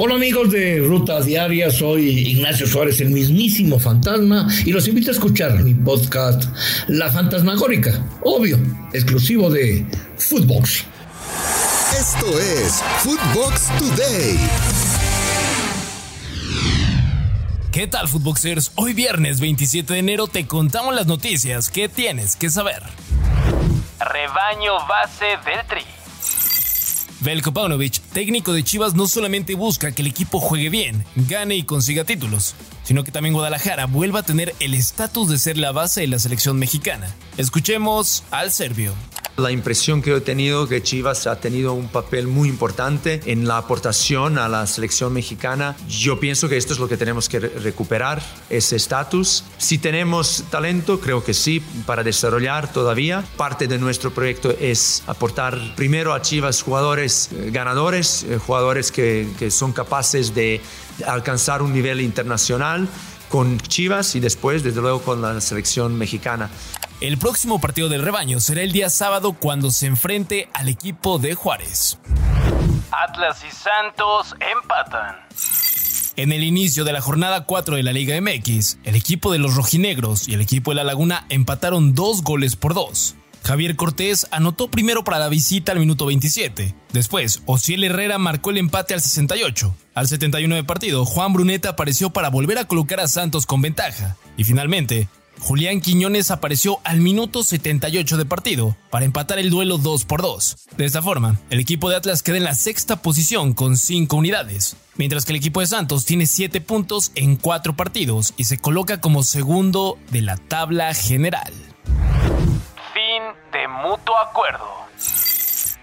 Hola amigos de Ruta Diaria, soy Ignacio Suárez, el mismísimo fantasma, y los invito a escuchar mi podcast La Fantasmagórica, obvio, exclusivo de Footbox. Esto es Footbox Today. ¿Qué tal, Footboxers? Hoy viernes 27 de enero te contamos las noticias que tienes que saber. Rebaño base del Tri. Belko Paunovic, técnico de Chivas, no solamente busca que el equipo juegue bien, gane y consiga títulos, sino que también Guadalajara vuelva a tener el estatus de ser la base de la selección mexicana. Escuchemos al serbio. La impresión que he tenido que Chivas ha tenido un papel muy importante en la aportación a la selección mexicana. Yo pienso que esto es lo que tenemos que recuperar, ese estatus. Si tenemos talento, creo que sí, para desarrollar todavía. Parte de nuestro proyecto es aportar primero a Chivas jugadores eh, ganadores, eh, jugadores que, que son capaces de alcanzar un nivel internacional con Chivas y después, desde luego, con la selección mexicana. El próximo partido del rebaño será el día sábado cuando se enfrente al equipo de Juárez. Atlas y Santos empatan. En el inicio de la jornada 4 de la Liga MX, el equipo de los rojinegros y el equipo de la Laguna empataron dos goles por dos. Javier Cortés anotó primero para la visita al minuto 27. Después, Ociel Herrera marcó el empate al 68. Al 71 de partido, Juan Bruneta apareció para volver a colocar a Santos con ventaja. Y finalmente, Julián Quiñones apareció al minuto 78 de partido para empatar el duelo 2 por 2. De esta forma, el equipo de Atlas queda en la sexta posición con 5 unidades, mientras que el equipo de Santos tiene 7 puntos en 4 partidos y se coloca como segundo de la tabla general. Fin de mutuo acuerdo.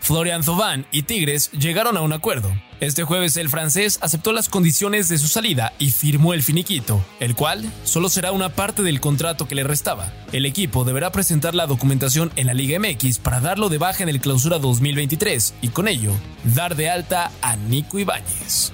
Florian Thauvin y Tigres llegaron a un acuerdo. Este jueves el francés aceptó las condiciones de su salida y firmó el finiquito, el cual solo será una parte del contrato que le restaba. El equipo deberá presentar la documentación en la Liga MX para darlo de baja en el clausura 2023 y con ello dar de alta a Nico Ibáñez.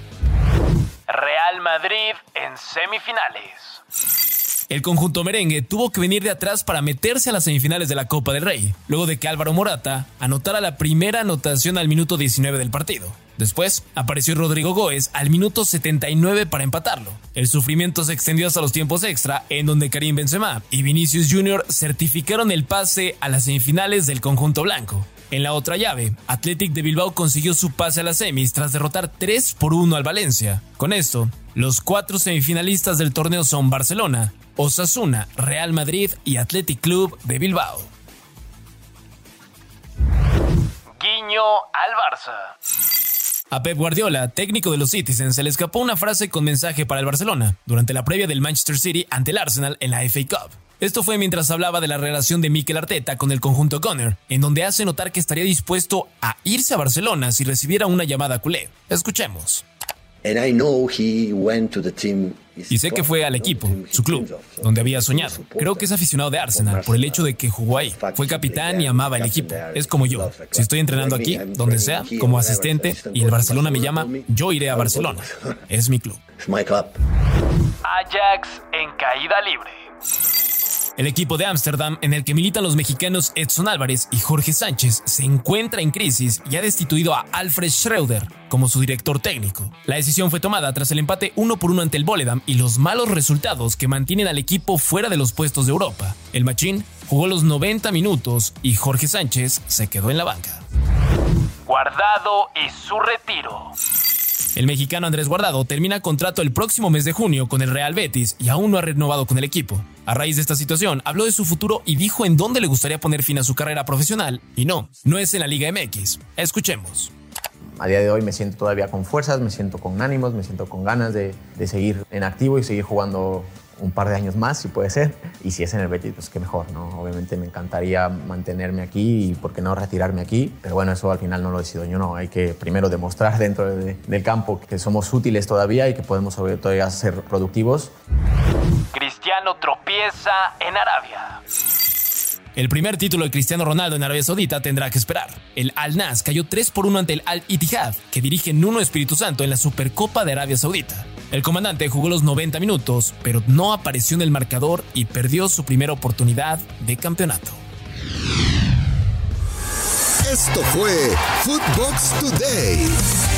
Real Madrid en semifinales. El conjunto merengue tuvo que venir de atrás para meterse a las semifinales de la Copa del Rey, luego de que Álvaro Morata anotara la primera anotación al minuto 19 del partido. Después apareció Rodrigo Góez al minuto 79 para empatarlo. El sufrimiento se extendió hasta los tiempos extra, en donde Karim Benzema y Vinicius Jr. certificaron el pase a las semifinales del conjunto blanco. En la otra llave, Athletic de Bilbao consiguió su pase a las semis tras derrotar 3 por 1 al Valencia. Con esto, los cuatro semifinalistas del torneo son Barcelona, Osasuna, Real Madrid y Athletic Club de Bilbao. Guiño al Barça. A Pep Guardiola, técnico de los Citizens, se le escapó una frase con mensaje para el Barcelona durante la previa del Manchester City ante el Arsenal en la FA Cup. Esto fue mientras hablaba de la relación de Mikel Arteta con el conjunto Gunner, en donde hace notar que estaría dispuesto a irse a Barcelona si recibiera una llamada culé. Escuchemos. Y sé que fue al equipo, su club, donde había soñado. Creo que es aficionado de Arsenal por el hecho de que jugó ahí. Fue capitán y amaba el equipo. Es como yo. Si estoy entrenando aquí, donde sea, como asistente, y el Barcelona me llama, yo iré a Barcelona. Es mi club. Ajax en caída libre. El equipo de Ámsterdam, en el que militan los mexicanos Edson Álvarez y Jorge Sánchez, se encuentra en crisis y ha destituido a Alfred Schreuder como su director técnico. La decisión fue tomada tras el empate 1 por 1 ante el Boledam y los malos resultados que mantienen al equipo fuera de los puestos de Europa. El Machín jugó los 90 minutos y Jorge Sánchez se quedó en la banca. Guardado y su retiro. El mexicano Andrés Guardado termina contrato el próximo mes de junio con el Real Betis y aún no ha renovado con el equipo. A raíz de esta situación, habló de su futuro y dijo en dónde le gustaría poner fin a su carrera profesional. Y no, no es en la Liga MX. Escuchemos. A día de hoy me siento todavía con fuerzas, me siento con ánimos, me siento con ganas de, seguir en activo y seguir jugando un par de años más, si puede ser. Y si es en el Betis, pues qué mejor, ¿no? Obviamente me encantaría mantenerme aquí y, ¿por qué no, retirarme aquí? Pero bueno, eso al final no lo decido yo, no. Hay que primero demostrar dentro del campo que somos útiles todavía y que podemos todavía ser productivos. Cristiano tropieza en Arabia. El primer título de Cristiano Ronaldo en Arabia Saudita tendrá que esperar. El Al Nas cayó 3 por 1 ante el Al Ittihad, que dirige Nuno Espíritu Santo en la Supercopa de Arabia Saudita. El comandante jugó los 90 minutos, pero no apareció en el marcador y perdió su primera oportunidad de campeonato. Esto fue Footbox Today.